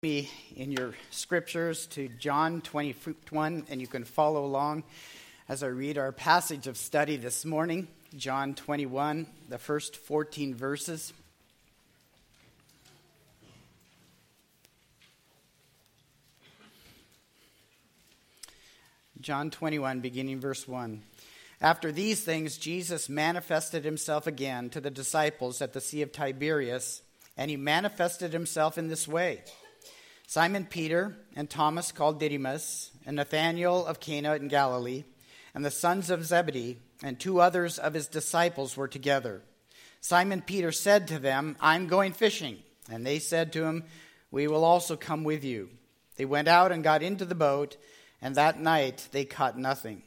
me in your scriptures to John 21, and you can follow along as I read our passage of study this morning, John 21, the first 14 verses. John 21, beginning verse 1. After these things, Jesus manifested himself again to the disciples at the Sea of Tiberias, and he manifested himself in this way. Simon Peter and Thomas called Didymus, and Nathanael of Cana in Galilee, and the sons of Zebedee, and two others of his disciples were together. Simon Peter said to them, I'm going fishing. And they said to him, We will also come with you. They went out and got into the boat, and that night they caught nothing.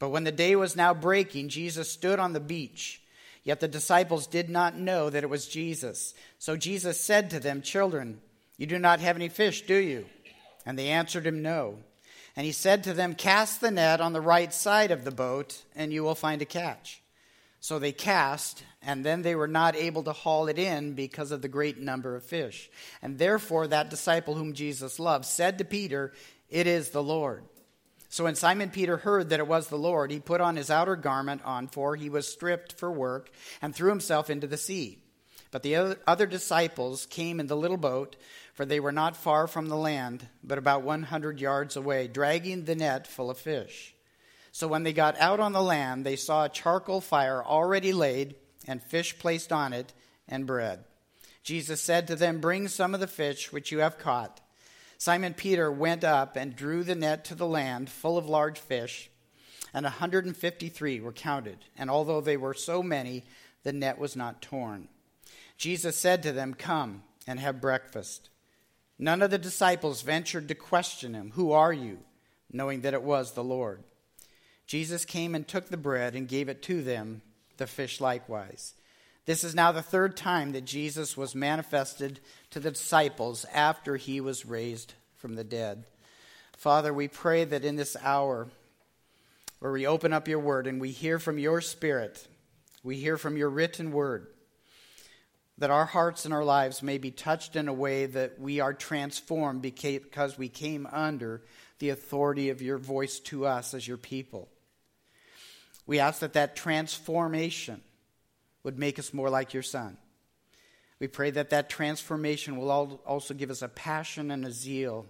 But when the day was now breaking, Jesus stood on the beach. Yet the disciples did not know that it was Jesus. So Jesus said to them, Children, you do not have any fish, do you? And they answered him, No. And he said to them, Cast the net on the right side of the boat, and you will find a catch. So they cast, and then they were not able to haul it in because of the great number of fish. And therefore, that disciple whom Jesus loved said to Peter, It is the Lord. So when Simon Peter heard that it was the Lord, he put on his outer garment on, for he was stripped for work, and threw himself into the sea. But the other disciples came in the little boat for they were not far from the land, but about 100 yards away, dragging the net full of fish. So when they got out on the land, they saw a charcoal fire already laid, and fish placed on it, and bread. Jesus said to them, Bring some of the fish which you have caught. Simon Peter went up and drew the net to the land, full of large fish, and a 153 were counted. And although they were so many, the net was not torn. Jesus said to them, Come and have breakfast. None of the disciples ventured to question him, Who are you? knowing that it was the Lord. Jesus came and took the bread and gave it to them, the fish likewise. This is now the third time that Jesus was manifested to the disciples after he was raised from the dead. Father, we pray that in this hour where we open up your word and we hear from your spirit, we hear from your written word, that our hearts and our lives may be touched in a way that we are transformed because we came under the authority of your voice to us as your people. We ask that that transformation would make us more like your Son. We pray that that transformation will also give us a passion and a zeal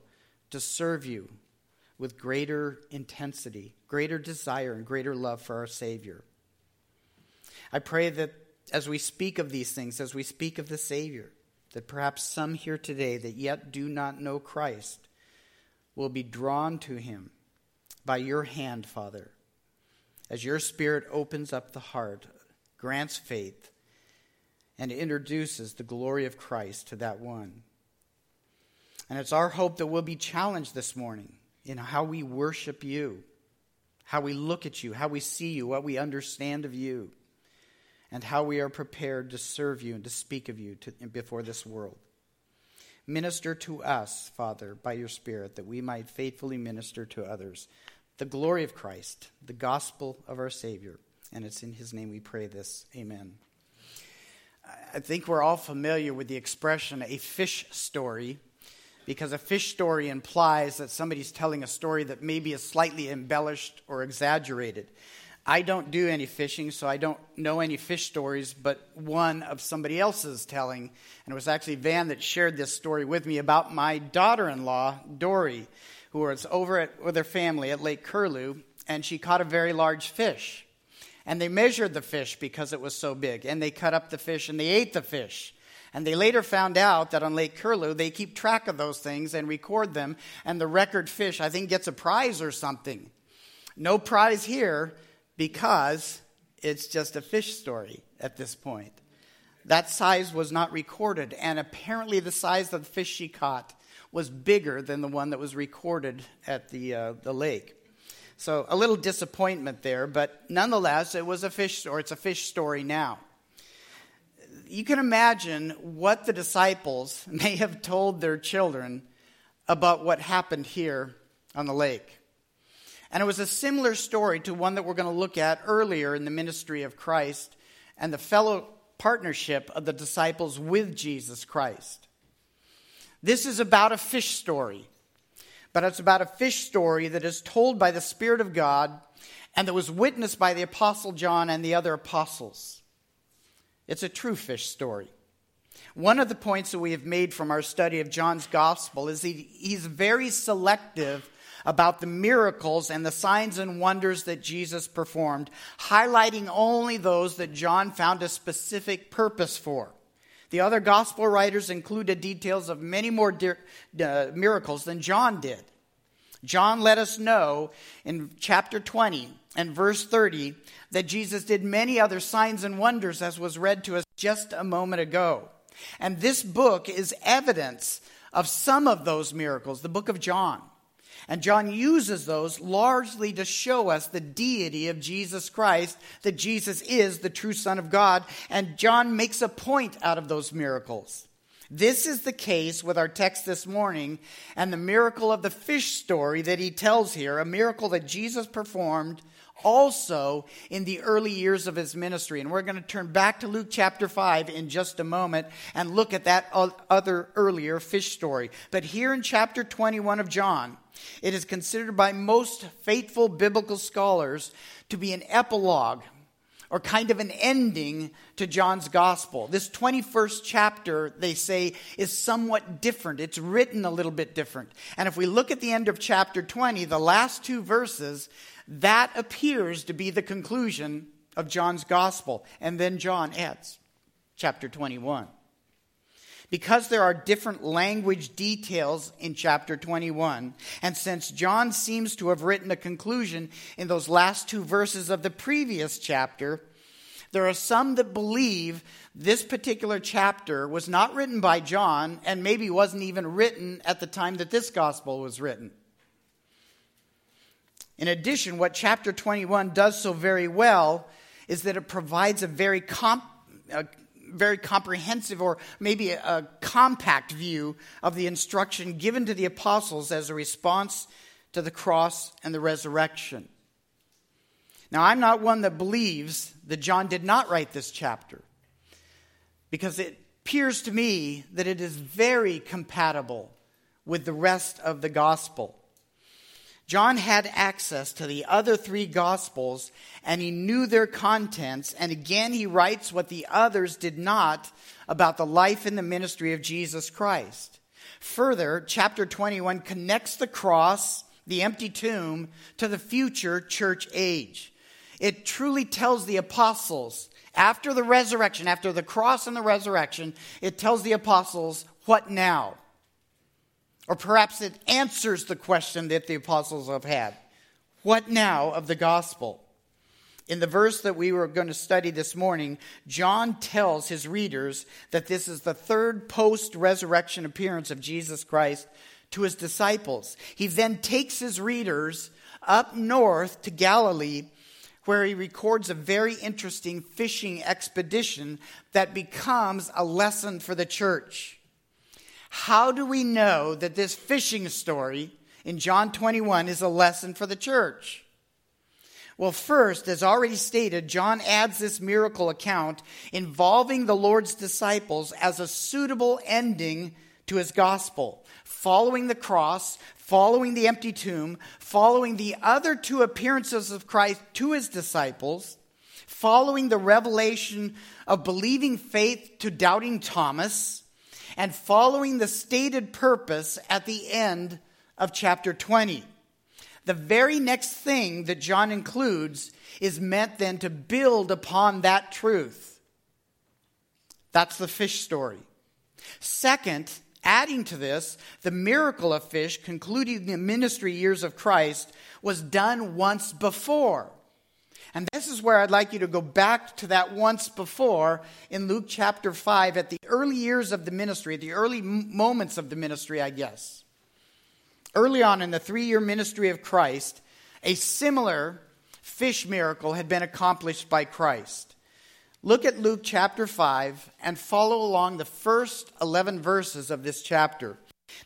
to serve you with greater intensity, greater desire, and greater love for our Savior. I pray that as we speak of these things, as we speak of the Savior, that perhaps some here today that yet do not know Christ will be drawn to him by your hand, Father, as your Spirit opens up the heart, grants faith, and introduces the glory of Christ to that one. And it's our hope that we'll be challenged this morning in how we worship you, how we look at you, how we see you, what we understand of you and how we are prepared to serve you and to speak of you to, before this world. Minister to us, Father, by your Spirit, that we might faithfully minister to others the glory of Christ, the gospel of our Savior. And it's in his name we pray this. Amen. I think we're all familiar with the expression a fish story because a fish story implies that somebody's telling a story that maybe is slightly embellished or exaggerated. I don't do any fishing, so I don't know any fish stories, but one of somebody else's telling. And it was actually Van that shared this story with me about my daughter in law, Dory, who was over at, with her family at Lake Curlew, and she caught a very large fish. And they measured the fish because it was so big, and they cut up the fish and they ate the fish. And they later found out that on Lake Curlew, they keep track of those things and record them, and the record fish, I think, gets a prize or something. No prize here, because it's just a fish story at this point. That size was not recorded, and apparently the size of the fish she caught was bigger than the one that was recorded at the, uh, the lake. So a little disappointment there, but nonetheless, it was a fish story. It's a fish story now. You can imagine what the disciples may have told their children about what happened here on the lake. And it was a similar story to one that we're going to look at earlier in the ministry of Christ and the fellow partnership of the disciples with Jesus Christ. This is about a fish story, but it's about a fish story that is told by the Spirit of God and that was witnessed by the Apostle John and the other apostles. It's a true fish story. One of the points that we have made from our study of John's gospel is he, he's very selective about the miracles and the signs and wonders that Jesus performed, highlighting only those that John found a specific purpose for. The other gospel writers included details of many more uh, miracles than John did. John let us know in chapter 20 and verse 30 that Jesus did many other signs and wonders, as was read to us just a moment ago. And this book is evidence of some of those miracles, the book of John. And John uses those largely to show us the deity of Jesus Christ, that Jesus is the true Son of God. And John makes a point out of those miracles. This is the case with our text this morning and the miracle of the fish story that he tells here, a miracle that Jesus performed also in the early years of his ministry. And we're going to turn back to Luke chapter 5 in just a moment and look at that other earlier fish story. But here in chapter 21 of John, it is considered by most faithful biblical scholars to be an epilogue or kind of an ending to John's gospel. This 21st chapter, they say, is somewhat different. It's written a little bit different. And if we look at the end of chapter 20, the last two verses, that appears to be the conclusion of John's gospel. And then John adds, chapter 21. Because there are different language details in chapter 21, and since John seems to have written a conclusion in those last two verses of the previous chapter, there are some that believe this particular chapter was not written by John and maybe wasn't even written at the time that this gospel was written. In addition, what chapter 21 does so very well is that it provides a very, comp, a very comprehensive or maybe a, a compact view of the instruction given to the apostles as a response to the cross and the resurrection. Now, I'm not one that believes that John did not write this chapter because it appears to me that it is very compatible with the rest of the gospel. John had access to the other three gospels and he knew their contents. And again, he writes what the others did not about the life and the ministry of Jesus Christ. Further, chapter 21 connects the cross, the empty tomb, to the future church age. It truly tells the apostles, after the resurrection, after the cross and the resurrection, it tells the apostles, what now? Or perhaps it answers the question that the apostles have had What now of the gospel? In the verse that we were going to study this morning, John tells his readers that this is the third post resurrection appearance of Jesus Christ to his disciples. He then takes his readers up north to Galilee, where he records a very interesting fishing expedition that becomes a lesson for the church. How do we know that this fishing story in John 21 is a lesson for the church? Well, first, as already stated, John adds this miracle account involving the Lord's disciples as a suitable ending to his gospel. Following the cross, following the empty tomb, following the other two appearances of Christ to his disciples, following the revelation of believing faith to doubting Thomas, and following the stated purpose at the end of chapter 20. The very next thing that John includes is meant then to build upon that truth. That's the fish story. Second, adding to this, the miracle of fish, concluding the ministry years of Christ, was done once before. And this is where I'd like you to go back to that once before in Luke chapter 5 at the early years of the ministry, the early moments of the ministry, I guess. Early on in the three year ministry of Christ, a similar fish miracle had been accomplished by Christ. Look at Luke chapter 5 and follow along the first 11 verses of this chapter.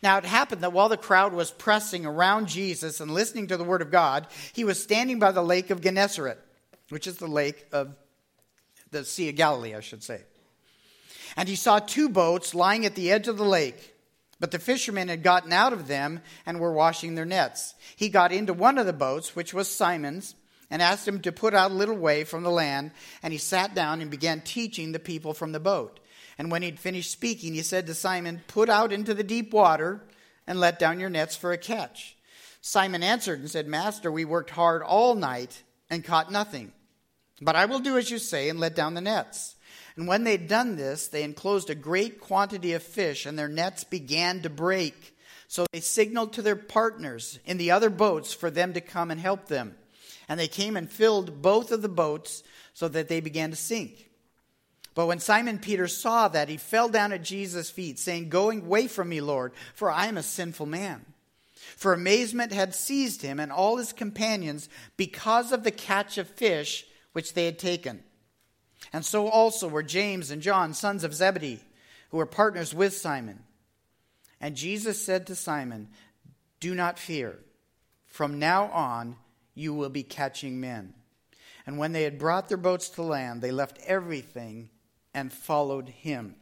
Now, it happened that while the crowd was pressing around Jesus and listening to the word of God, he was standing by the lake of Gennesaret which is the lake of the Sea of Galilee, I should say. And he saw two boats lying at the edge of the lake. But the fishermen had gotten out of them and were washing their nets. He got into one of the boats, which was Simon's, and asked him to put out a little way from the land. And he sat down and began teaching the people from the boat. And when he'd finished speaking, he said to Simon, Put out into the deep water and let down your nets for a catch. Simon answered and said, Master, we worked hard all night and caught nothing. But I will do as you say and let down the nets. And when they'd done this, they enclosed a great quantity of fish, and their nets began to break. So they signaled to their partners in the other boats for them to come and help them. And they came and filled both of the boats so that they began to sink. But when Simon Peter saw that, he fell down at Jesus' feet, saying, Go away from me, Lord, for I am a sinful man. For amazement had seized him and all his companions because of the catch of fish which they had taken. And so also were James and John, sons of Zebedee, who were partners with Simon. And Jesus said to Simon, Do not fear. From now on, you will be catching men. And when they had brought their boats to land, they left everything and followed him.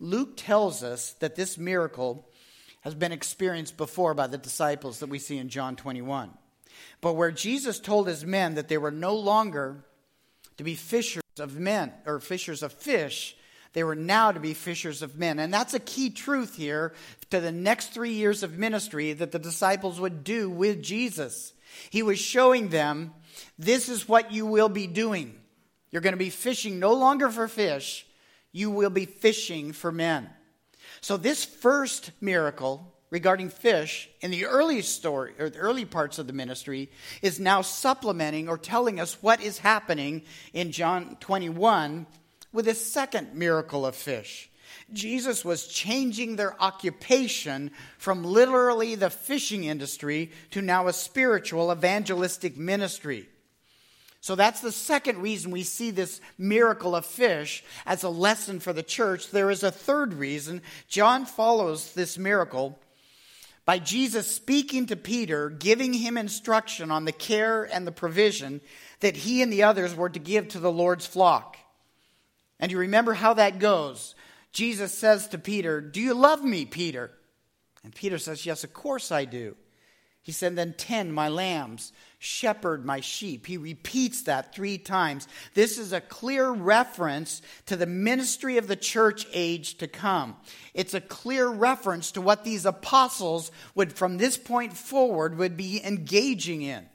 Luke tells us that this miracle has been experienced before by the disciples that we see in John 21. But where Jesus told his men that they were no longer to be fishers of men, or fishers of fish, they were now to be fishers of men. And that's a key truth here to the next three years of ministry that the disciples would do with Jesus. He was showing them this is what you will be doing. You're going to be fishing no longer for fish, you will be fishing for men. So, this first miracle regarding fish in the early story or the early parts of the ministry is now supplementing or telling us what is happening in John 21 with a second miracle of fish. Jesus was changing their occupation from literally the fishing industry to now a spiritual evangelistic ministry. So that's the second reason we see this miracle of fish as a lesson for the church. There is a third reason. John follows this miracle by Jesus speaking to Peter, giving him instruction on the care and the provision that he and the others were to give to the Lord's flock. And you remember how that goes. Jesus says to Peter, Do you love me, Peter? And Peter says, Yes, of course I do. He said, Then tend my lambs, shepherd my sheep. He repeats that three times. This is a clear reference to the ministry of the church age to come. It's a clear reference to what these apostles would, from this point forward, would be engaging in.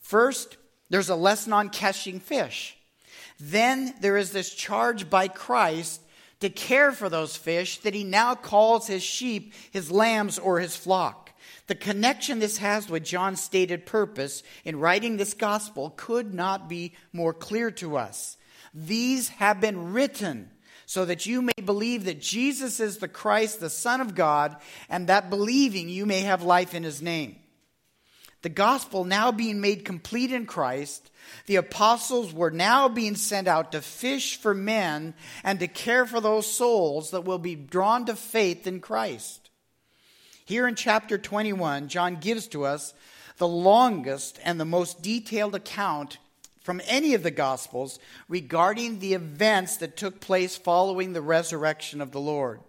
First, there's a lesson on catching fish. Then there is this charge by Christ to care for those fish that he now calls his sheep, his lambs, or his flock. The connection this has with John's stated purpose in writing this gospel could not be more clear to us. These have been written so that you may believe that Jesus is the Christ, the Son of God, and that believing you may have life in his name. The gospel now being made complete in Christ, the apostles were now being sent out to fish for men and to care for those souls that will be drawn to faith in Christ. Here in chapter 21, John gives to us the longest and the most detailed account from any of the Gospels regarding the events that took place following the resurrection of the Lord.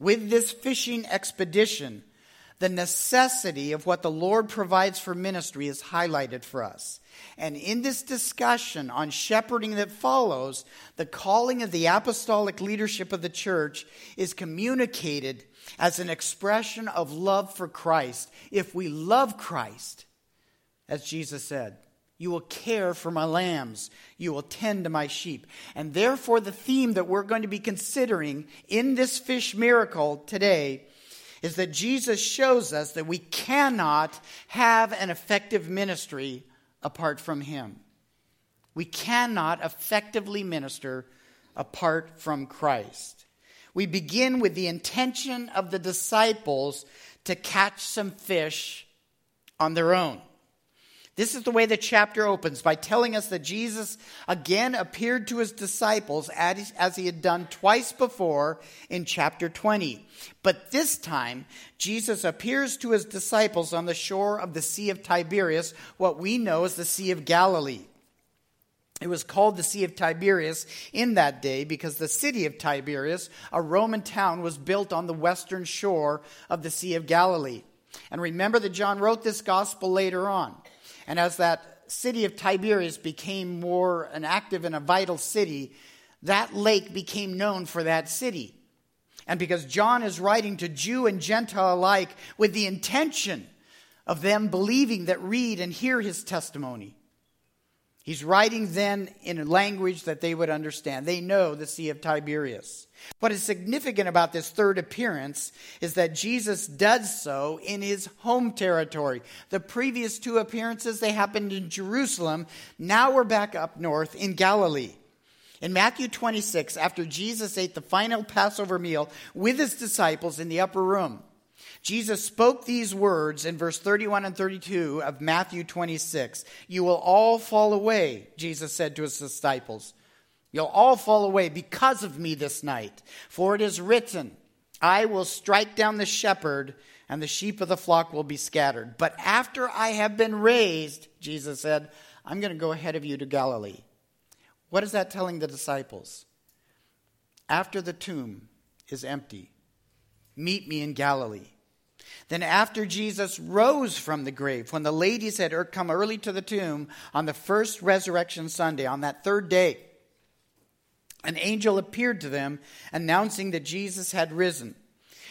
With this fishing expedition, the necessity of what the Lord provides for ministry is highlighted for us. And in this discussion on shepherding that follows, the calling of the apostolic leadership of the church is communicated as an expression of love for Christ. If we love Christ, as Jesus said, you will care for my lambs. You will tend to my sheep. And therefore, the theme that we're going to be considering in this fish miracle today is that Jesus shows us that we cannot have an effective ministry apart from Him. We cannot effectively minister apart from Christ. We begin with the intention of the disciples to catch some fish on their own. This is the way the chapter opens by telling us that Jesus again appeared to his disciples as he had done twice before in chapter 20. But this time, Jesus appears to his disciples on the shore of the Sea of Tiberias, what we know as the Sea of Galilee. It was called the Sea of Tiberias in that day because the city of Tiberias, a Roman town, was built on the western shore of the Sea of Galilee. And remember that John wrote this gospel later on. And as that city of Tiberias became more an active and a vital city, that lake became known for that city. And because John is writing to Jew and Gentile alike with the intention of them believing that read and hear his testimony, He's writing then in a language that they would understand. They know the Sea of Tiberias. What is significant about this third appearance is that Jesus does so in his home territory. The previous two appearances, they happened in Jerusalem. Now we're back up north in Galilee. In Matthew 26, after Jesus ate the final Passover meal with his disciples in the upper room, Jesus spoke these words in verse 31 and 32 of Matthew 26. You will all fall away, Jesus said to his disciples. You'll all fall away because of me this night. For it is written, I will strike down the shepherd, and the sheep of the flock will be scattered. But after I have been raised, Jesus said, I'm going to go ahead of you to Galilee. What is that telling the disciples? After the tomb is empty, meet me in Galilee. Then, after Jesus rose from the grave, when the ladies had er, come early to the tomb on the first resurrection Sunday, on that third day, an angel appeared to them, announcing that Jesus had risen.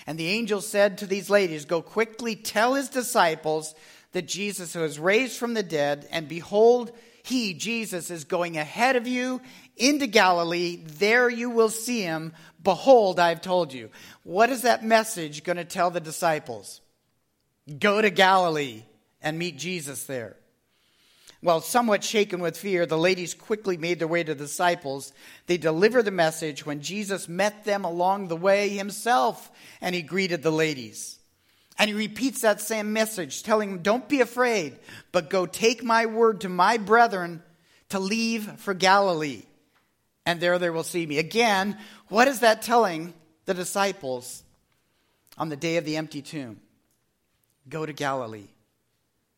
And the angel said to these ladies, Go quickly tell his disciples that Jesus was raised from the dead, and behold, he, Jesus, is going ahead of you into Galilee. There you will see him. Behold, I've told you. What is that message going to tell the disciples? Go to Galilee and meet Jesus there. Well, somewhat shaken with fear, the ladies quickly made their way to the disciples. They delivered the message when Jesus met them along the way himself and he greeted the ladies. And he repeats that same message, telling them, Don't be afraid, but go take my word to my brethren to leave for Galilee, and there they will see me. Again, what is that telling the disciples on the day of the empty tomb? Go to Galilee.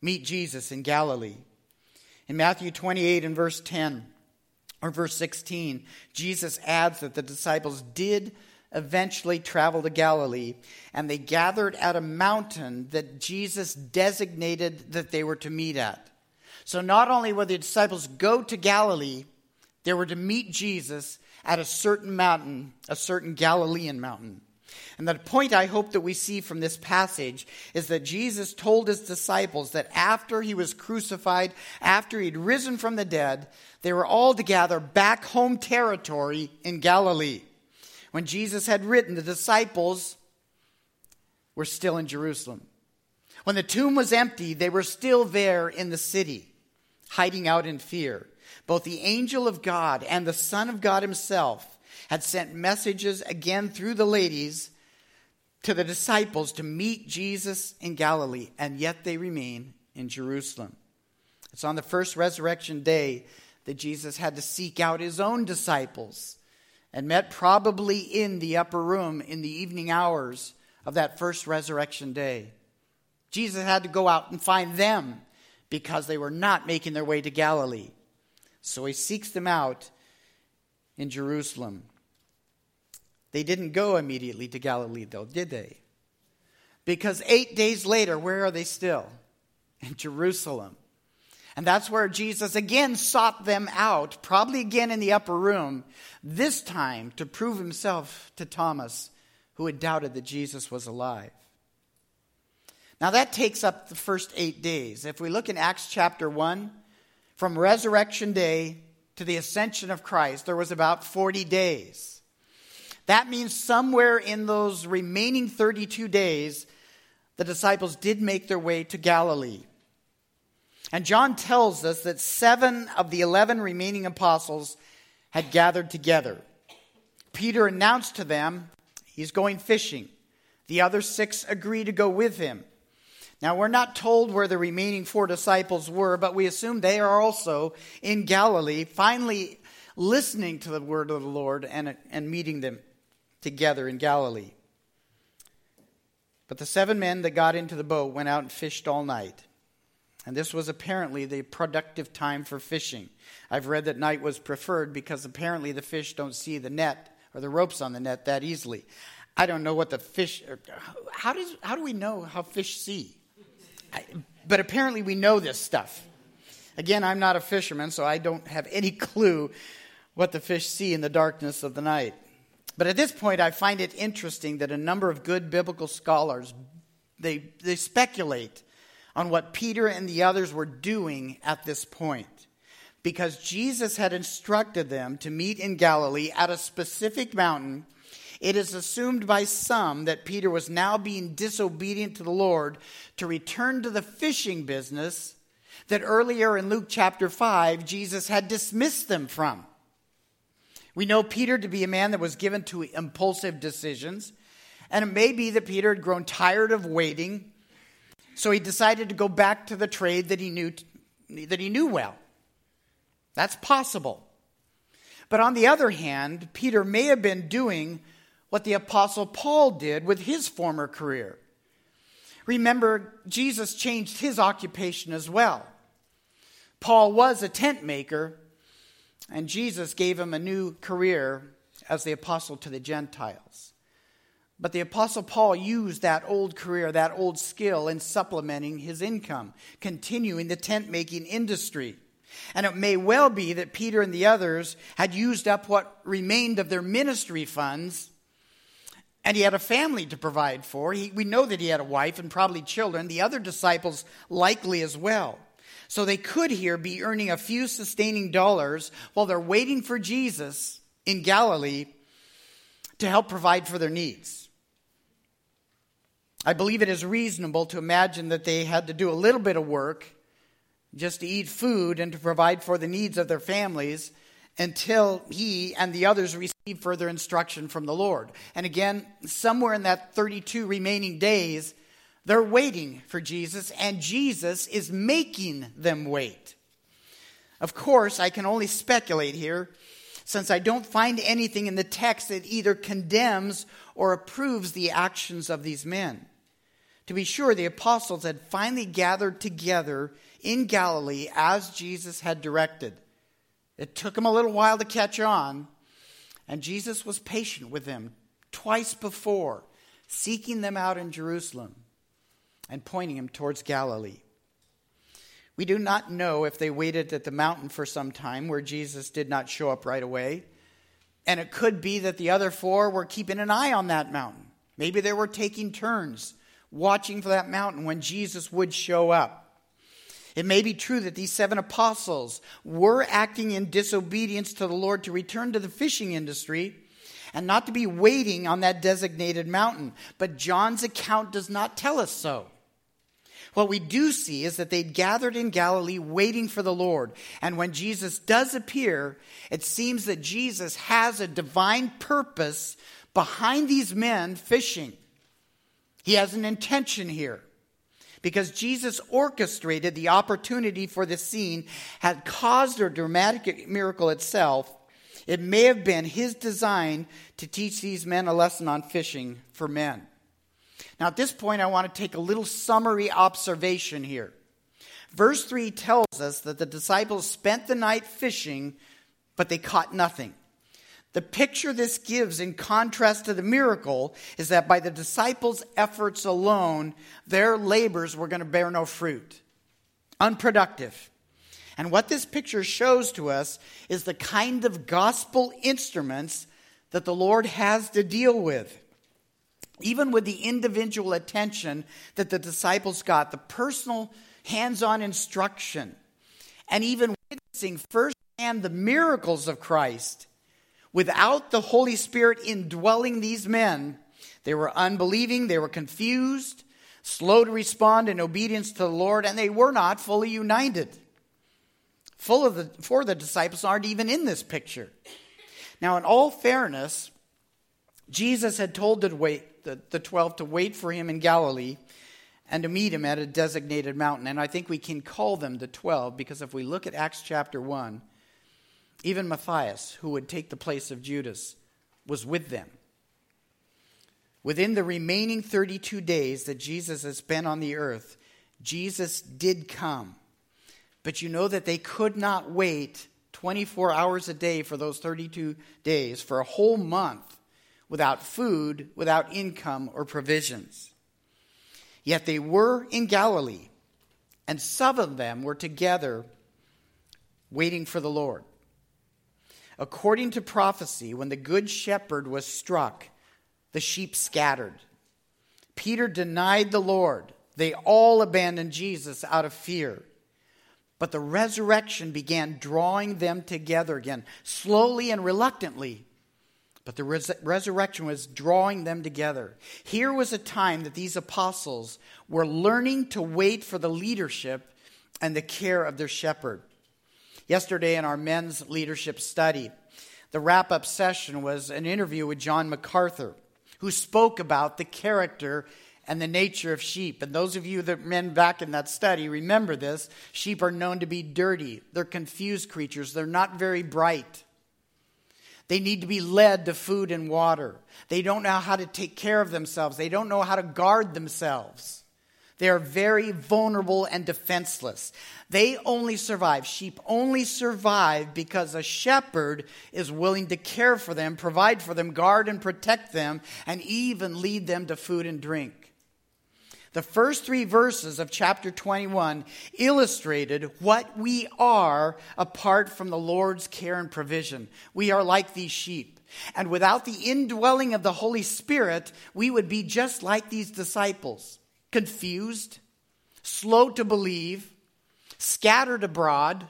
Meet Jesus in Galilee. In Matthew 28 and verse 10 or verse 16, Jesus adds that the disciples did eventually travel to Galilee, and they gathered at a mountain that Jesus designated that they were to meet at. So not only were the disciples go to Galilee, they were to meet Jesus at a certain mountain, a certain Galilean mountain. And the point I hope that we see from this passage is that Jesus told his disciples that after he was crucified, after he'd risen from the dead, they were all to gather back home territory in Galilee. When Jesus had written, the disciples were still in Jerusalem. When the tomb was empty, they were still there in the city, hiding out in fear. Both the angel of God and the Son of God himself had sent messages again through the ladies to the disciples to meet Jesus in Galilee, and yet they remain in Jerusalem. It's on the first resurrection day that Jesus had to seek out his own disciples and met probably in the upper room in the evening hours of that first resurrection day. Jesus had to go out and find them because they were not making their way to Galilee. So he seeks them out in Jerusalem. They didn't go immediately to Galilee, though, did they? Because eight days later, where are they still? In Jerusalem. And that's where Jesus again sought them out, probably again in the upper room, this time to prove himself to Thomas, who had doubted that Jesus was alive. Now that takes up the first eight days. If we look in Acts chapter 1, from resurrection day to the ascension of Christ, there was about 40 days. That means somewhere in those remaining 32 days, the disciples did make their way to Galilee. And John tells us that seven of the 11 remaining apostles had gathered together. Peter announced to them he's going fishing. The other six agree to go with him. Now, we're not told where the remaining four disciples were, but we assume they are also in Galilee, finally listening to the word of the Lord and, and meeting them together in Galilee. But the seven men that got into the boat went out and fished all night. And this was apparently the productive time for fishing. I've read that night was preferred because apparently the fish don't see the net or the ropes on the net that easily. I don't know what the fish, how, does, how do we know how fish see? But apparently we know this stuff. Again, I'm not a fisherman, so I don't have any clue what the fish see in the darkness of the night. But at this point, I find it interesting that a number of good biblical scholars they, they speculate on what Peter and the others were doing at this point. Because Jesus had instructed them to meet in Galilee at a specific mountain, it is assumed by some that Peter was now being disobedient to the Lord to return to the fishing business that earlier in Luke chapter 5, Jesus had dismissed them from. We know Peter to be a man that was given to impulsive decisions, and it may be that Peter had grown tired of waiting, so he decided to go back to the trade that he knew, that he knew well. That's possible. But on the other hand, Peter may have been doing what the Apostle Paul did with his former career. Remember, Jesus changed his occupation as well. Paul was a tent maker, and Jesus gave him a new career as the apostle to the Gentiles. But the apostle Paul used that old career, that old skill in supplementing his income, continuing the tent making industry. And it may well be that Peter and the others had used up what remained of their ministry funds, and he had a family to provide for. He, we know that he had a wife and probably children, the other disciples likely as well. So they could here be earning a few sustaining dollars while they're waiting for Jesus in Galilee to help provide for their needs. I believe it is reasonable to imagine that they had to do a little bit of work just to eat food and to provide for the needs of their families until he and the others receive further instruction from the Lord. And again, somewhere in that 32 remaining days, they're waiting for Jesus, and Jesus is making them wait. Of course, I can only speculate here, since I don't find anything in the text that either condemns or approves the actions of these men. To be sure, the apostles had finally gathered together in Galilee as Jesus had directed. It took them a little while to catch on, and Jesus was patient with them twice before, seeking them out in Jerusalem and pointing them towards Galilee. We do not know if they waited at the mountain for some time where Jesus did not show up right away. And it could be that the other four were keeping an eye on that mountain. Maybe they were taking turns watching for that mountain when Jesus would show up. It may be true that these seven apostles were acting in disobedience to the Lord to return to the fishing industry and not to be waiting on that designated mountain. But John's account does not tell us so. What we do see is that they'd gathered in Galilee waiting for the Lord. And when Jesus does appear, it seems that Jesus has a divine purpose behind these men fishing. He has an intention here. Because Jesus orchestrated the opportunity for the scene, had caused a dramatic miracle itself, it may have been his design to teach these men a lesson on fishing for men. Now, at this point, I want to take a little summary observation here. Verse 3 tells us that the disciples spent the night fishing, but they caught nothing. The picture this gives, in contrast to the miracle, is that by the disciples' efforts alone, their labors were going to bear no fruit. Unproductive. And what this picture shows to us is the kind of gospel instruments that the Lord has to deal with even with the individual attention that the disciples got, the personal hands on instruction, and even witnessing firsthand the miracles of Christ, without the Holy Spirit indwelling these men, they were unbelieving, they were confused, slow to respond in obedience to the Lord, and they were not fully united. Full of the, four of the disciples aren't even in this picture. Now, in all fairness, Jesus had told the, wait, the, the 12 to wait for him in Galilee and to meet him at a designated mountain. And I think we can call them the 12 because if we look at Acts chapter 1, even Matthias, who would take the place of Judas, was with them. Within the remaining 32 days that Jesus has spent on the earth, Jesus did come. But you know that they could not wait 24 hours a day for those 32 days, for a whole month, without food, without income or provisions. Yet they were in Galilee, and some of them were together waiting for the Lord. According to prophecy, when the good shepherd was struck, the sheep scattered. Peter denied the Lord. They all abandoned Jesus out of fear. But the resurrection began drawing them together again, slowly and reluctantly. But the res- resurrection was drawing them together. Here was a time that these apostles were learning to wait for the leadership and the care of their shepherd. Yesterday, in our men's leadership study, the wrap up session was an interview with John MacArthur, who spoke about the character and the nature of sheep. And those of you that men back in that study remember this sheep are known to be dirty, they're confused creatures, they're not very bright. They need to be led to food and water. They don't know how to take care of themselves. They don't know how to guard themselves. They are very vulnerable and defenseless. They only survive, sheep only survive because a shepherd is willing to care for them, provide for them, guard and protect them, and even lead them to food and drink. The first three verses of chapter 21 illustrated what we are apart from the Lord's care and provision. We are like these sheep. And without the indwelling of the Holy Spirit, we would be just like these disciples confused, slow to believe, scattered abroad,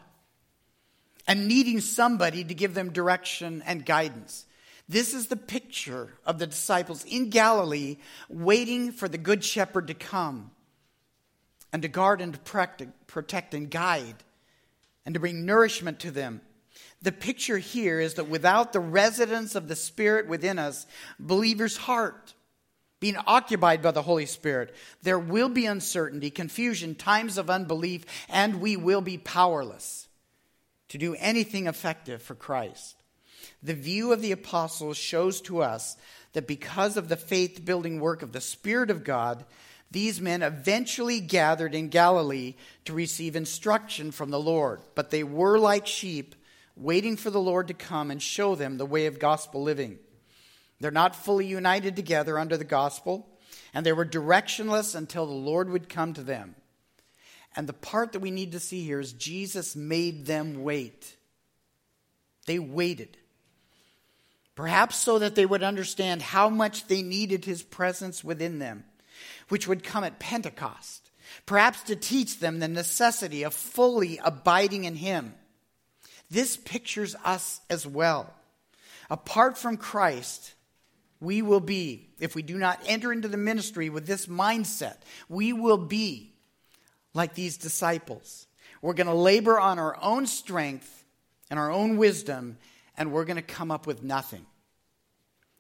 and needing somebody to give them direction and guidance. This is the picture of the disciples in Galilee waiting for the Good Shepherd to come and to guard and protect and guide and to bring nourishment to them. The picture here is that without the residence of the Spirit within us, believers' heart being occupied by the Holy Spirit, there will be uncertainty, confusion, times of unbelief, and we will be powerless to do anything effective for Christ. The view of the apostles shows to us that because of the faith building work of the Spirit of God, these men eventually gathered in Galilee to receive instruction from the Lord. But they were like sheep, waiting for the Lord to come and show them the way of gospel living. They're not fully united together under the gospel, and they were directionless until the Lord would come to them. And the part that we need to see here is Jesus made them wait. They waited. Perhaps so that they would understand how much they needed his presence within them, which would come at Pentecost. Perhaps to teach them the necessity of fully abiding in him. This pictures us as well. Apart from Christ, we will be, if we do not enter into the ministry with this mindset, we will be like these disciples. We're going to labor on our own strength and our own wisdom, and we're going to come up with nothing.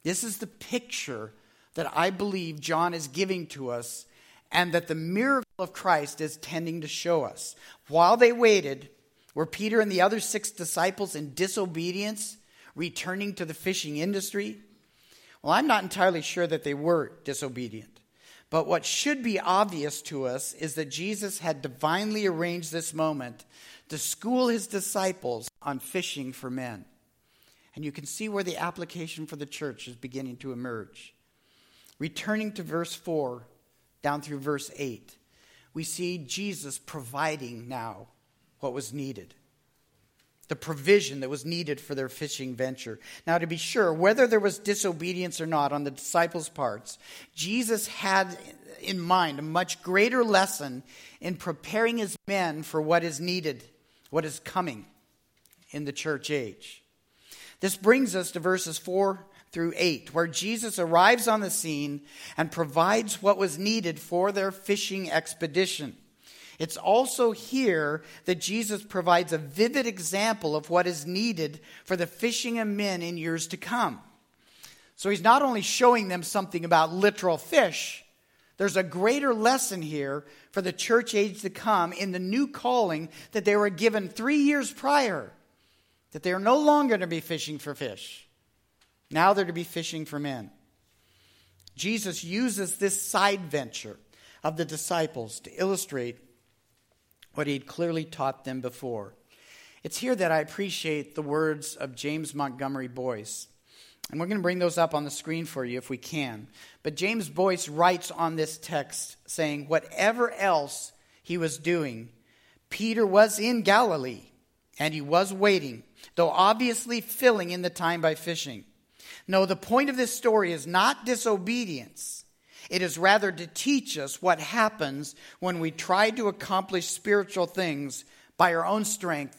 This is the picture that I believe John is giving to us, and that the miracle of Christ is tending to show us. While they waited, were Peter and the other six disciples in disobedience, returning to the fishing industry? Well, I'm not entirely sure that they were disobedient. But what should be obvious to us is that Jesus had divinely arranged this moment to school his disciples on fishing for men. And you can see where the application for the church is beginning to emerge. Returning to verse 4 down through verse 8, we see Jesus providing now what was needed the provision that was needed for their fishing venture. Now, to be sure, whether there was disobedience or not on the disciples' parts, Jesus had in mind a much greater lesson in preparing his men for what is needed, what is coming in the church age. This brings us to verses 4 through 8, where Jesus arrives on the scene and provides what was needed for their fishing expedition. It's also here that Jesus provides a vivid example of what is needed for the fishing of men in years to come. So he's not only showing them something about literal fish, there's a greater lesson here for the church age to come in the new calling that they were given three years prior, that they are no longer to be fishing for fish. Now they're to be fishing for men. Jesus uses this side venture of the disciples to illustrate what he'd clearly taught them before. It's here that I appreciate the words of James Montgomery Boice. And we're going to bring those up on the screen for you if we can. But James Boice writes on this text saying, Whatever else he was doing, Peter was in Galilee and he was waiting, though obviously filling in the time by fishing. No, the point of this story is not disobedience. It is rather to teach us what happens when we try to accomplish spiritual things by our own strength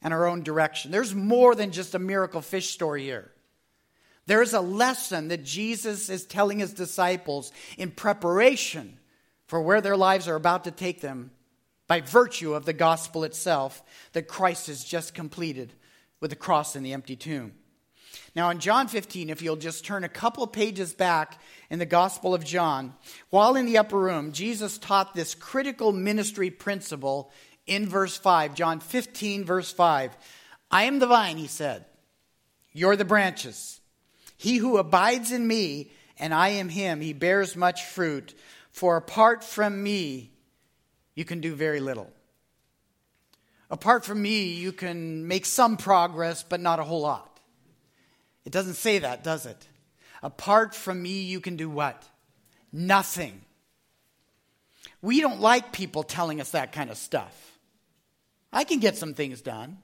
and our own direction. There's more than just a miracle fish story here. There's a lesson that Jesus is telling his disciples in preparation for where their lives are about to take them by virtue of the gospel itself that Christ has just completed with the cross and the empty tomb. Now, in John 15, if you'll just turn a couple pages back in the Gospel of John, while in the upper room, Jesus taught this critical ministry principle in verse 5. John 15, verse 5. I am the vine, he said. You're the branches. He who abides in me and I am him, he bears much fruit. For apart from me, you can do very little. Apart from me, you can make some progress, but not a whole lot. It doesn't say that, does it? Apart from me, you can do what? Nothing. We don't like people telling us that kind of stuff. I can get some things done.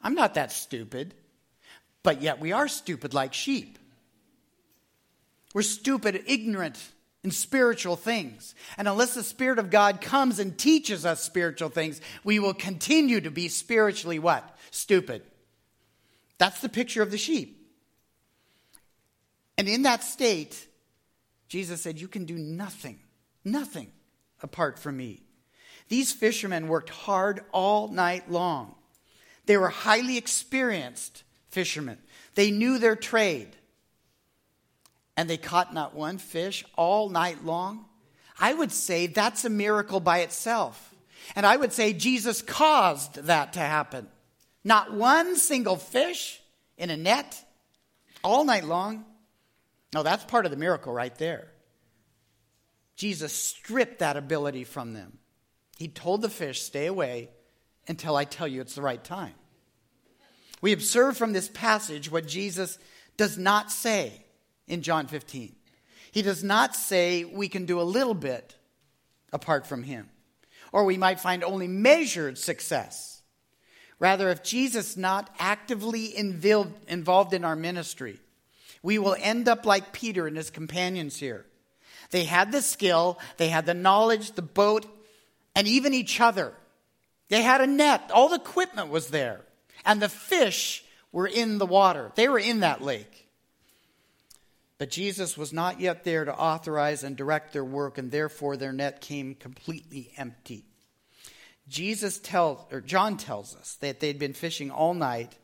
I'm not that stupid. But yet we are stupid like sheep. We're stupid, ignorant in spiritual things. And unless the Spirit of God comes and teaches us spiritual things, we will continue to be spiritually what? Stupid. That's the picture of the sheep. And in that state, Jesus said, You can do nothing, nothing apart from me. These fishermen worked hard all night long. They were highly experienced fishermen, they knew their trade. And they caught not one fish all night long. I would say that's a miracle by itself. And I would say Jesus caused that to happen. Not one single fish in a net all night long. No, that's part of the miracle right there. Jesus stripped that ability from them. He told the fish, Stay away until I tell you it's the right time. We observe from this passage what Jesus does not say in John 15. He does not say we can do a little bit apart from Him, or we might find only measured success. Rather, if Jesus not actively involved in our ministry, we will end up like Peter and his companions here. They had the skill, they had the knowledge, the boat, and even each other. They had a net, all the equipment was there, and the fish were in the water. They were in that lake. But Jesus was not yet there to authorize and direct their work, and therefore their net came completely empty. Jesus tells, or John tells us that they'd been fishing all night,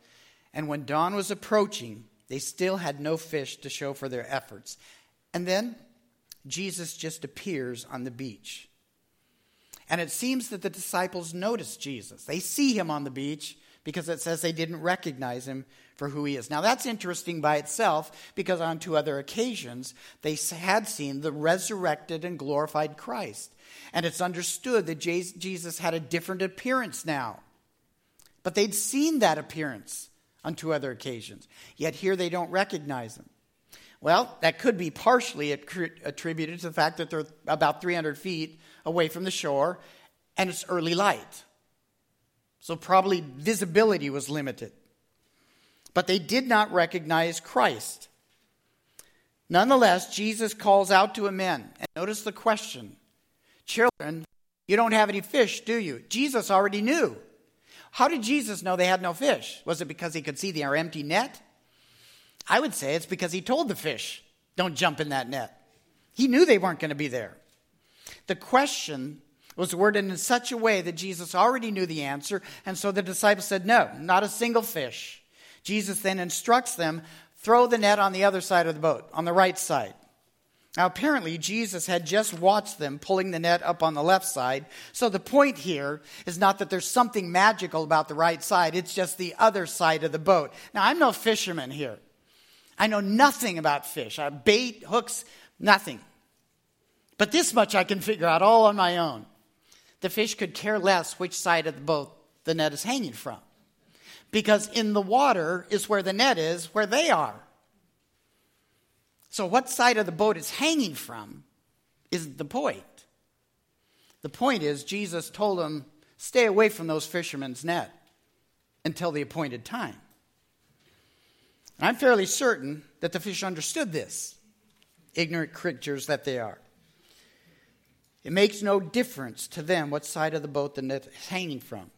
and when dawn was approaching, they still had no fish to show for their efforts. And then Jesus just appears on the beach. And it seems that the disciples notice Jesus. They see him on the beach because it says they didn't recognize him for who he is. Now, that's interesting by itself because on two other occasions they had seen the resurrected and glorified Christ. And it's understood that Jesus had a different appearance now. But they'd seen that appearance on two other occasions. Yet here they don't recognize him. Well, that could be partially attributed to the fact that they're about 300 feet away from the shore and it's early light. So probably visibility was limited. But they did not recognize Christ. Nonetheless, Jesus calls out to a men. And notice the question Children, you don't have any fish, do you? Jesus already knew. How did Jesus know they had no fish? Was it because he could see their empty net? I would say it's because he told the fish, don't jump in that net. He knew they weren't going to be there. The question was worded in such a way that Jesus already knew the answer, and so the disciples said, No, not a single fish. Jesus then instructs them throw the net on the other side of the boat, on the right side. Now, apparently, Jesus had just watched them pulling the net up on the left side. So the point here is not that there's something magical about the right side, it's just the other side of the boat. Now, I'm no fisherman here. I know nothing about fish, I bait, hooks, nothing. But this much I can figure out all on my own. The fish could care less which side of the boat the net is hanging from. Because in the water is where the net is, where they are. So, what side of the boat it's hanging from isn't the point. The point is, Jesus told them, stay away from those fishermen's net until the appointed time. And I'm fairly certain that the fish understood this, ignorant creatures that they are. It makes no difference to them what side of the boat the net is hanging from.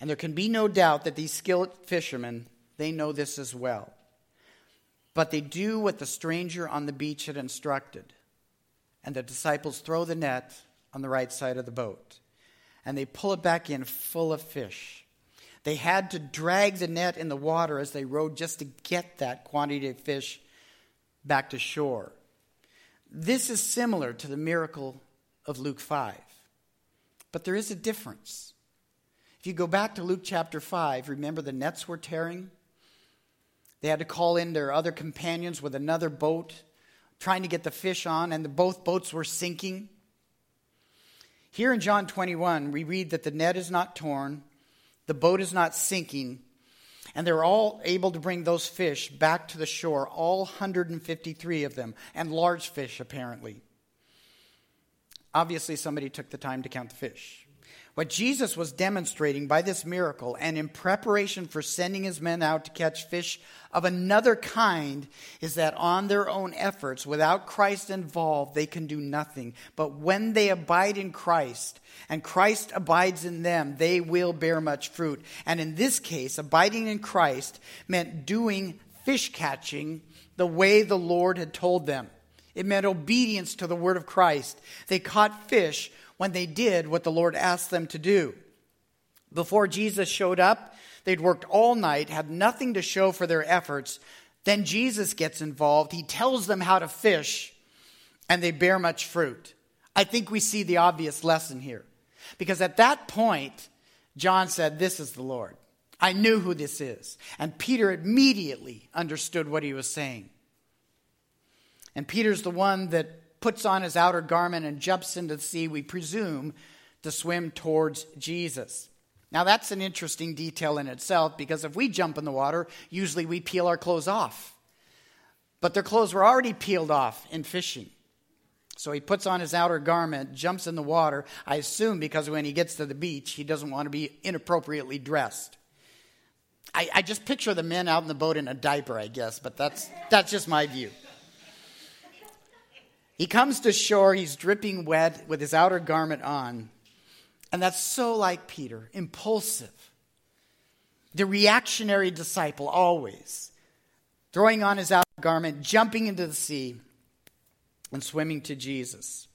And there can be no doubt that these skilled fishermen, they know this as well. But they do what the stranger on the beach had instructed. And the disciples throw the net on the right side of the boat. And they pull it back in full of fish. They had to drag the net in the water as they rowed just to get that quantity of fish back to shore. This is similar to the miracle of Luke 5. But there is a difference. If you go back to Luke chapter 5, remember the nets were tearing? They had to call in their other companions with another boat, trying to get the fish on, and the, both boats were sinking. Here in John 21, we read that the net is not torn, the boat is not sinking, and they're all able to bring those fish back to the shore, all 153 of them, and large fish, apparently. Obviously, somebody took the time to count the fish. What Jesus was demonstrating by this miracle and in preparation for sending his men out to catch fish of another kind is that on their own efforts, without Christ involved, they can do nothing. But when they abide in Christ and Christ abides in them, they will bear much fruit. And in this case, abiding in Christ meant doing fish catching the way the Lord had told them. It meant obedience to the word of Christ. They caught fish when they did what the Lord asked them to do. Before Jesus showed up, they'd worked all night, had nothing to show for their efforts. Then Jesus gets involved. He tells them how to fish, and they bear much fruit. I think we see the obvious lesson here. Because at that point, John said, This is the Lord. I knew who this is. And Peter immediately understood what he was saying. And Peter's the one that puts on his outer garment and jumps into the sea, we presume, to swim towards Jesus. Now, that's an interesting detail in itself because if we jump in the water, usually we peel our clothes off. But their clothes were already peeled off in fishing. So he puts on his outer garment, jumps in the water, I assume because when he gets to the beach, he doesn't want to be inappropriately dressed. I, I just picture the men out in the boat in a diaper, I guess, but that's, that's just my view. He comes to shore, he's dripping wet with his outer garment on. And that's so like Peter, impulsive. The reactionary disciple, always. Throwing on his outer garment, jumping into the sea, and swimming to Jesus.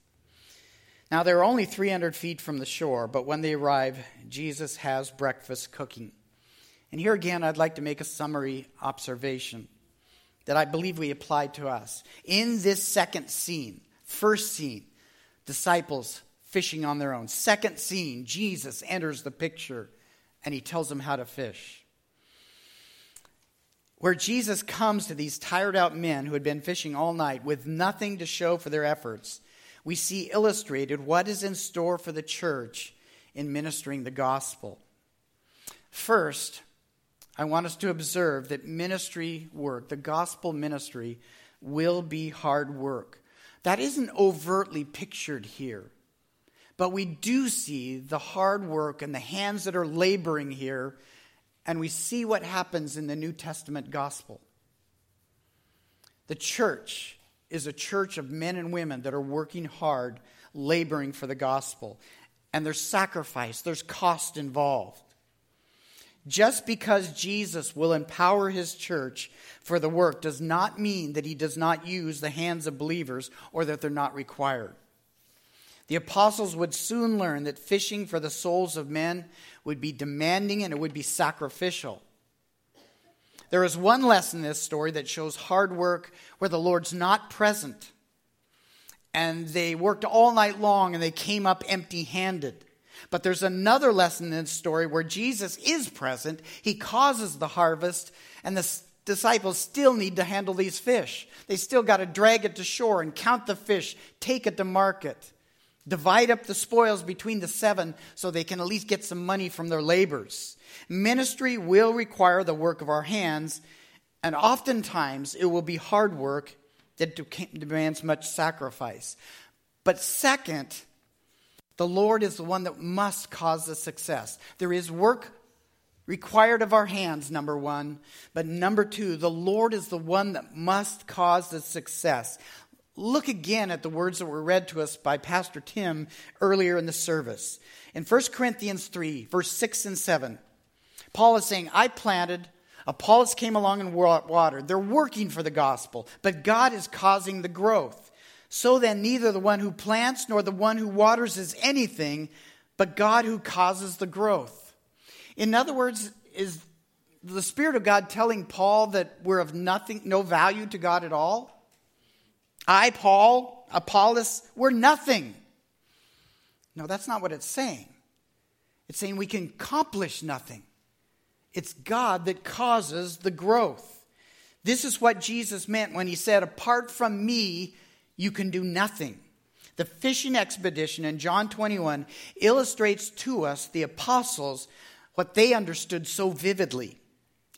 Now, they're only 300 feet from the shore, but when they arrive, Jesus has breakfast cooking. And here again, I'd like to make a summary observation that I believe we applied to us. In this second scene, first scene, disciples fishing on their own. Second scene, Jesus enters the picture and he tells them how to fish. Where Jesus comes to these tired out men who had been fishing all night with nothing to show for their efforts, we see illustrated what is in store for the church in ministering the gospel. First, I want us to observe that ministry work, the gospel ministry, will be hard work. That isn't overtly pictured here. But we do see the hard work and the hands that are laboring here, and we see what happens in the New Testament gospel. The church is a church of men and women that are working hard, laboring for the gospel. And there's sacrifice, there's cost involved. Just because Jesus will empower his church for the work does not mean that he does not use the hands of believers or that they're not required. The apostles would soon learn that fishing for the souls of men would be demanding and it would be sacrificial. There is one lesson in this story that shows hard work where the Lord's not present. And they worked all night long and they came up empty handed. But there's another lesson in this story where Jesus is present. He causes the harvest, and the disciples still need to handle these fish. They still got to drag it to shore and count the fish, take it to market, divide up the spoils between the seven so they can at least get some money from their labors. Ministry will require the work of our hands, and oftentimes it will be hard work that demands much sacrifice. But second, the Lord is the one that must cause the success. There is work required of our hands, number one. But number two, the Lord is the one that must cause the success. Look again at the words that were read to us by Pastor Tim earlier in the service. In 1 Corinthians 3, verse 6 and 7, Paul is saying, I planted, Apollos came along and watered. They're working for the gospel, but God is causing the growth. So then, neither the one who plants nor the one who waters is anything, but God who causes the growth. In other words, is the Spirit of God telling Paul that we're of nothing, no value to God at all? I, Paul, Apollos, we're nothing. No, that's not what it's saying. It's saying we can accomplish nothing. It's God that causes the growth. This is what Jesus meant when he said, Apart from me, you can do nothing. The fishing expedition in John 21 illustrates to us the apostles what they understood so vividly.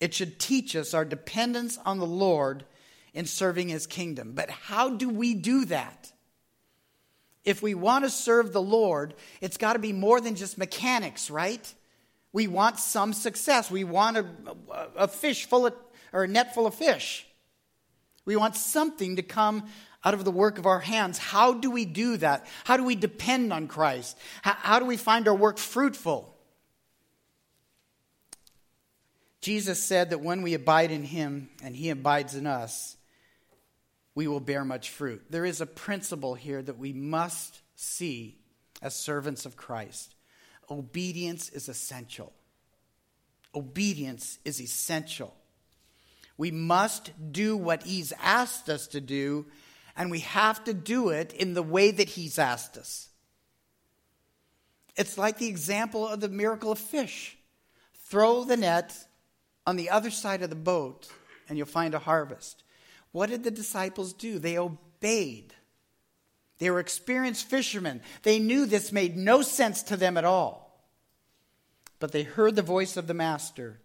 It should teach us our dependence on the Lord in serving his kingdom. But how do we do that? If we want to serve the Lord, it's got to be more than just mechanics, right? We want some success. We want a, a fish full of, or a net full of fish. We want something to come out of the work of our hands. How do we do that? How do we depend on Christ? How, how do we find our work fruitful? Jesus said that when we abide in him and he abides in us, we will bear much fruit. There is a principle here that we must see as servants of Christ. Obedience is essential. Obedience is essential. We must do what he's asked us to do and we have to do it in the way that He's asked us. It's like the example of the miracle of fish. Throw the net on the other side of the boat, and you'll find a harvest. What did the disciples do? They obeyed. They were experienced fishermen. They knew this made no sense to them at all. But they heard the voice of the Master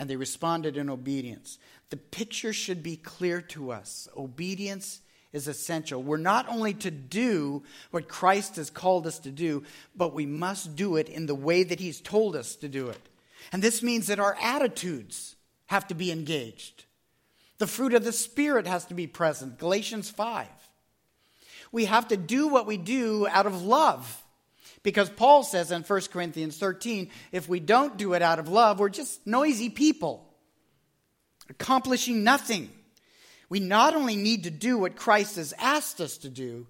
and they responded in obedience. The picture should be clear to us. Obedience is essential. We're not only to do what Christ has called us to do, but we must do it in the way that He's told us to do it. And this means that our attitudes have to be engaged. The fruit of the Spirit has to be present. Galatians 5. We have to do what we do out of love. Because Paul says in 1 Corinthians 13, if we don't do it out of love, we're just noisy people, accomplishing nothing. We not only need to do what Christ has asked us to do,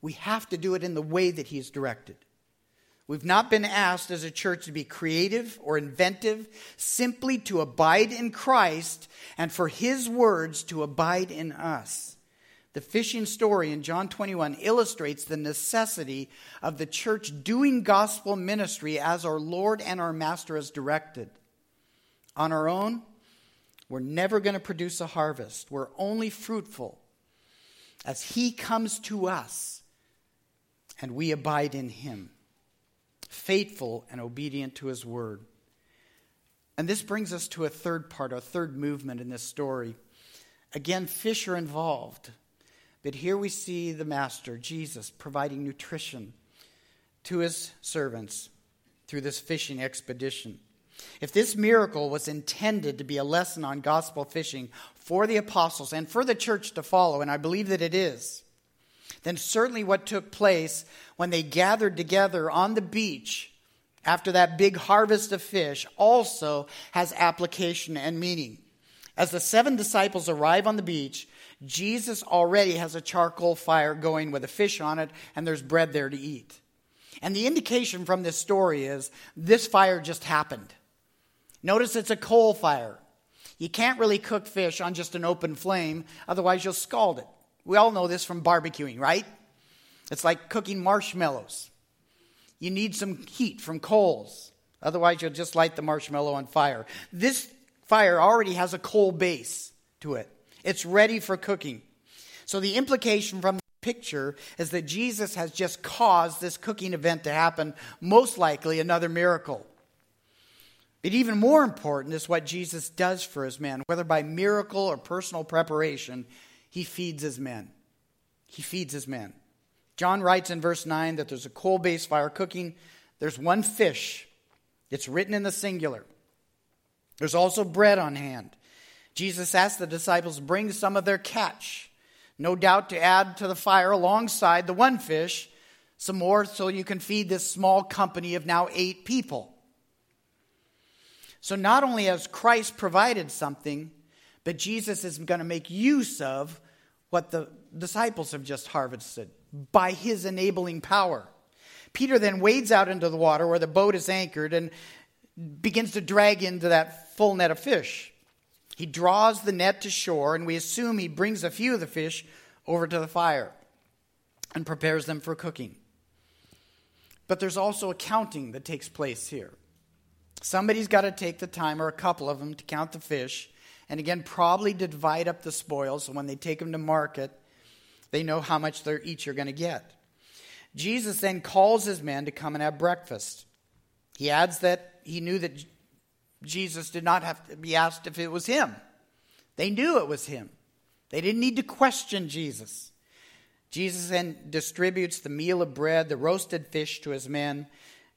we have to do it in the way that He has directed. We've not been asked as a church to be creative or inventive, simply to abide in Christ and for His words to abide in us. The fishing story in John 21 illustrates the necessity of the church doing gospel ministry as our Lord and our Master has directed. On our own, we're never going to produce a harvest. We're only fruitful as He comes to us and we abide in Him, faithful and obedient to His word. And this brings us to a third part, a third movement in this story. Again, fish are involved. But here we see the Master, Jesus, providing nutrition to his servants through this fishing expedition. If this miracle was intended to be a lesson on gospel fishing for the apostles and for the church to follow, and I believe that it is, then certainly what took place when they gathered together on the beach after that big harvest of fish also has application and meaning. As the seven disciples arrive on the beach, Jesus already has a charcoal fire going with a fish on it, and there's bread there to eat. And the indication from this story is this fire just happened. Notice it's a coal fire. You can't really cook fish on just an open flame, otherwise, you'll scald it. We all know this from barbecuing, right? It's like cooking marshmallows. You need some heat from coals, otherwise, you'll just light the marshmallow on fire. This fire already has a coal base to it, it's ready for cooking. So the implication from the picture is that Jesus has just caused this cooking event to happen, most likely another miracle. But even more important is what Jesus does for his men. Whether by miracle or personal preparation, he feeds his men. He feeds his men. John writes in verse 9 that there's a coal based fire cooking, there's one fish. It's written in the singular. There's also bread on hand. Jesus asked the disciples bring some of their catch, no doubt to add to the fire alongside the one fish, some more so you can feed this small company of now eight people. So not only has Christ provided something, but Jesus is going to make use of what the disciples have just harvested by his enabling power. Peter then wades out into the water where the boat is anchored and begins to drag into that full net of fish. He draws the net to shore, and we assume he brings a few of the fish over to the fire and prepares them for cooking. But there's also accounting that takes place here. Somebody's got to take the time, or a couple of them, to count the fish, and again, probably divide up the spoils so when they take them to market, they know how much they're each are going to get. Jesus then calls his men to come and have breakfast. He adds that he knew that Jesus did not have to be asked if it was him. They knew it was him. They didn't need to question Jesus. Jesus then distributes the meal of bread, the roasted fish to his men,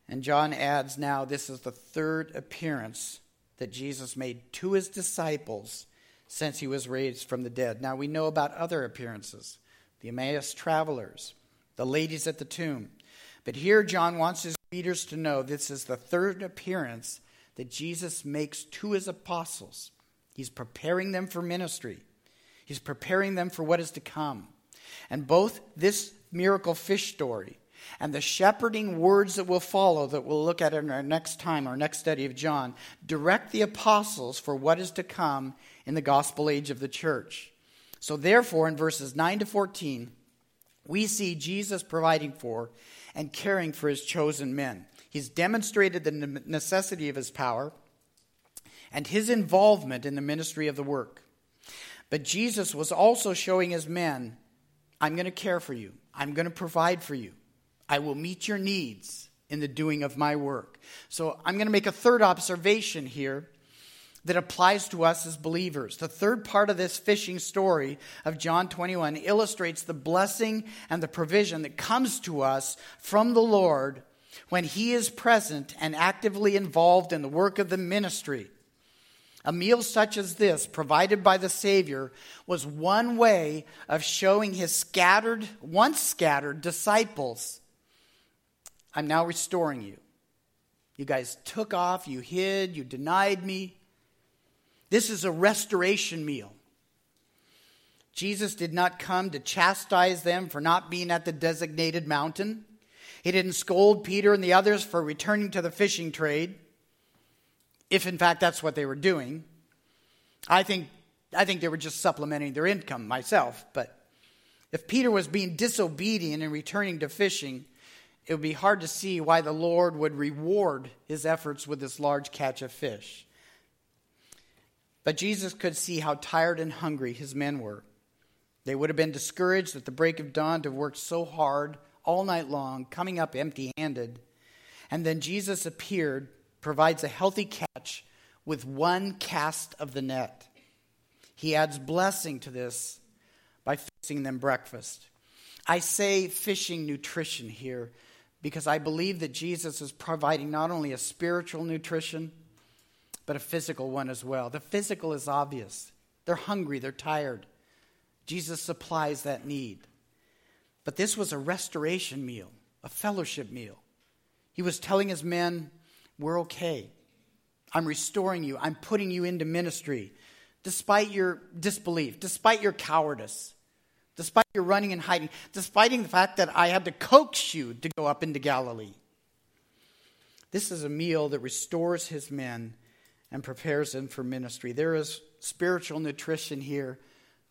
and John adds now this is the third appearance that Jesus made to his disciples since he was raised from the dead. Now we know about other appearances the Emmaus travelers, the ladies at the tomb. But here John wants his readers to know this is the third appearance that Jesus makes to his apostles. He's preparing them for ministry. he's preparing them for what is to come. And both this miracle fish story and the shepherding words that will follow, that we'll look at in our next time, our next study of John, direct the apostles for what is to come in the gospel age of the church. So, therefore, in verses 9 to 14, we see Jesus providing for and caring for his chosen men. He's demonstrated the necessity of his power and his involvement in the ministry of the work. But Jesus was also showing his men, I'm going to care for you, I'm going to provide for you. I will meet your needs in the doing of my work. So I'm going to make a third observation here that applies to us as believers. The third part of this fishing story of John 21 illustrates the blessing and the provision that comes to us from the Lord when He is present and actively involved in the work of the ministry. A meal such as this, provided by the Savior, was one way of showing His scattered, once scattered disciples I'm now restoring you. You guys took off, you hid, you denied me. This is a restoration meal. Jesus did not come to chastise them for not being at the designated mountain. He didn't scold Peter and the others for returning to the fishing trade, if in fact that's what they were doing. I think, I think they were just supplementing their income myself, but if Peter was being disobedient and returning to fishing, it would be hard to see why the Lord would reward his efforts with this large catch of fish. But Jesus could see how tired and hungry his men were. They would have been discouraged at the break of dawn to have worked so hard all night long, coming up empty handed. And then Jesus appeared, provides a healthy catch with one cast of the net. He adds blessing to this by fixing them breakfast. I say fishing nutrition here because I believe that Jesus is providing not only a spiritual nutrition, but a physical one as well. The physical is obvious. They're hungry, they're tired. Jesus supplies that need. But this was a restoration meal, a fellowship meal. He was telling his men, We're okay. I'm restoring you. I'm putting you into ministry. Despite your disbelief, despite your cowardice, despite your running and hiding, despite the fact that I had to coax you to go up into Galilee. This is a meal that restores his men and prepares them for ministry. There is spiritual nutrition here,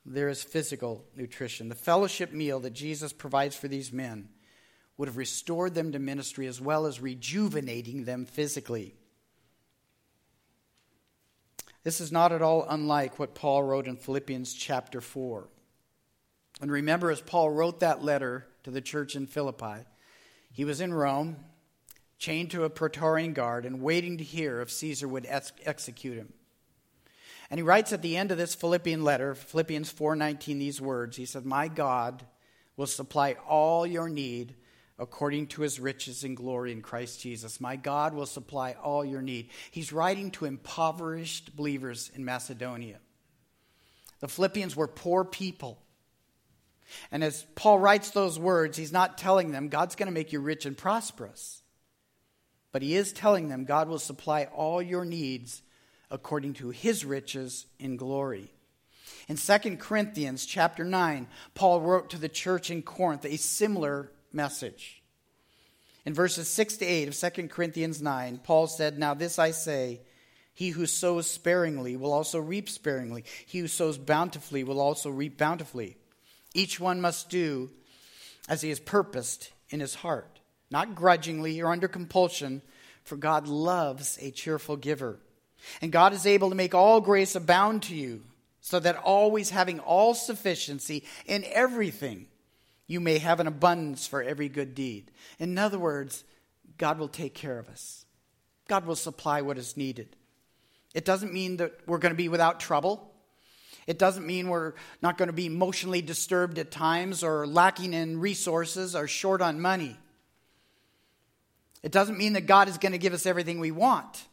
there is physical nutrition. The fellowship meal that Jesus provides for these men would have restored them to ministry as well as rejuvenating them physically. This is not at all unlike what Paul wrote in Philippians chapter 4. And remember, as Paul wrote that letter to the church in Philippi, he was in Rome, chained to a praetorian guard, and waiting to hear if Caesar would ex- execute him. And he writes at the end of this Philippian letter, Philippians 4:19 these words. He said, "My God will supply all your need according to his riches and glory in Christ Jesus. My God will supply all your need." He's writing to impoverished believers in Macedonia. The Philippians were poor people. And as Paul writes those words, he's not telling them God's going to make you rich and prosperous. But he is telling them God will supply all your needs according to his riches in glory. In 2 Corinthians chapter 9, Paul wrote to the church in Corinth a similar message. In verses 6 to 8 of 2 Corinthians 9, Paul said, Now this I say, he who sows sparingly will also reap sparingly. He who sows bountifully will also reap bountifully. Each one must do as he has purposed in his heart, not grudgingly or under compulsion, for God loves a cheerful giver. And God is able to make all grace abound to you, so that always having all sufficiency in everything, you may have an abundance for every good deed. In other words, God will take care of us, God will supply what is needed. It doesn't mean that we're going to be without trouble. It doesn't mean we're not going to be emotionally disturbed at times or lacking in resources or short on money. It doesn't mean that God is going to give us everything we want.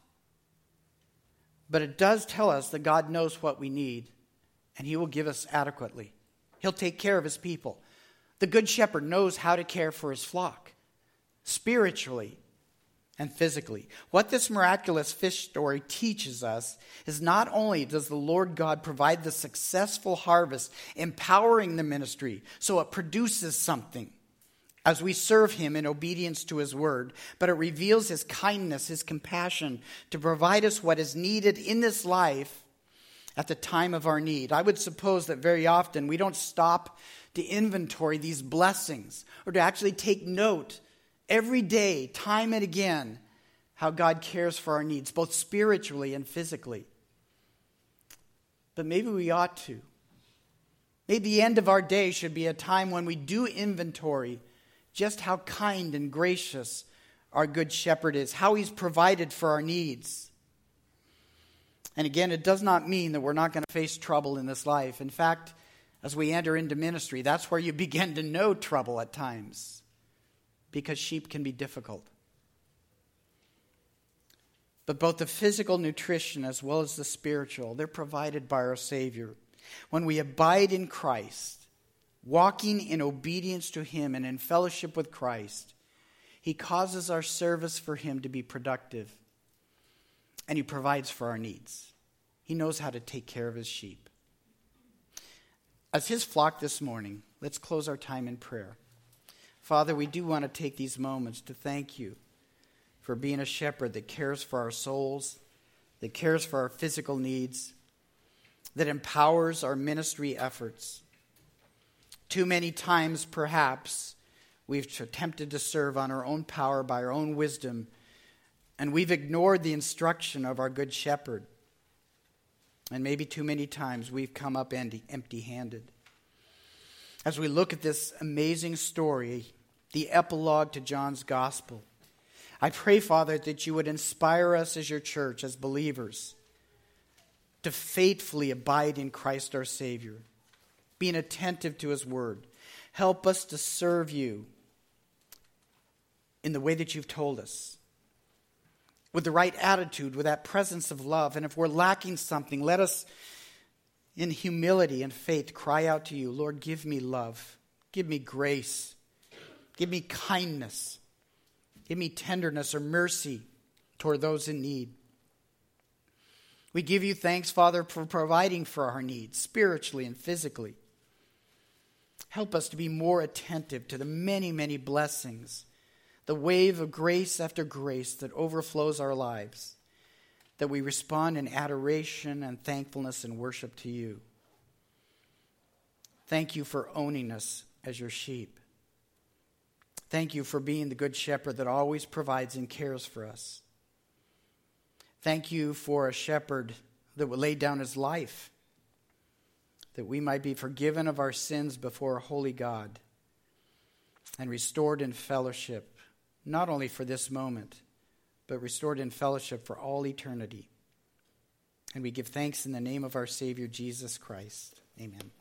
But it does tell us that God knows what we need and He will give us adequately. He'll take care of His people. The Good Shepherd knows how to care for His flock spiritually and physically. What this miraculous fish story teaches us is not only does the Lord God provide the successful harvest, empowering the ministry so it produces something as we serve Him in obedience to His word, but it reveals His kindness, His compassion to provide us what is needed in this life at the time of our need. I would suppose that very often we don't stop to inventory these blessings or to actually take note every day, time and again, how God cares for our needs, both spiritually and physically. But maybe we ought to. Maybe the end of our day should be a time when we do inventory just how kind and gracious our Good Shepherd is, how He's provided for our needs. And again, it does not mean that we're not going to face trouble in this life. In fact, as we enter into ministry, that's where you begin to know trouble at times because sheep can be difficult. But both the physical nutrition as well as the spiritual, they're provided by our Savior. When we abide in Christ, walking in obedience to Him and in fellowship with Christ, He causes our service for Him to be productive and He provides for our needs. He knows how to take care of His sheep. As His flock this morning, let's close our time in prayer. Father, we do want to take these moments to thank you for being a shepherd that cares for our souls, that cares for our physical needs, that empowers our ministry efforts. Too many times, perhaps, we've attempted to serve on our own power by our own wisdom, and we've ignored the instruction of our good shepherd. And maybe too many times we've come up empty handed. As we look at this amazing story the epilogue to John's gospel. I pray, Father, that you would inspire us as your church, as believers, to faithfully abide in Christ our Savior, being attentive to his word. Help us to serve you in the way that you've told us, with the right attitude, with that presence of love. And if we're lacking something, let us, in humility and faith, cry out to you Lord, give me love, give me grace. Give me kindness. Give me tenderness or mercy toward those in need. We give you thanks, Father, for providing for our needs, spiritually and physically. Help us to be more attentive to the many, many blessings, the wave of grace after grace that overflows our lives, that we respond in adoration and thankfulness and worship to you. Thank you for owning us as your sheep. Thank you for being the good shepherd that always provides and cares for us. Thank you for a shepherd that would lay down his life, that we might be forgiven of our sins before a holy God and restored in fellowship, not only for this moment, but restored in fellowship for all eternity. And we give thanks in the name of our Savior, Jesus Christ. Amen.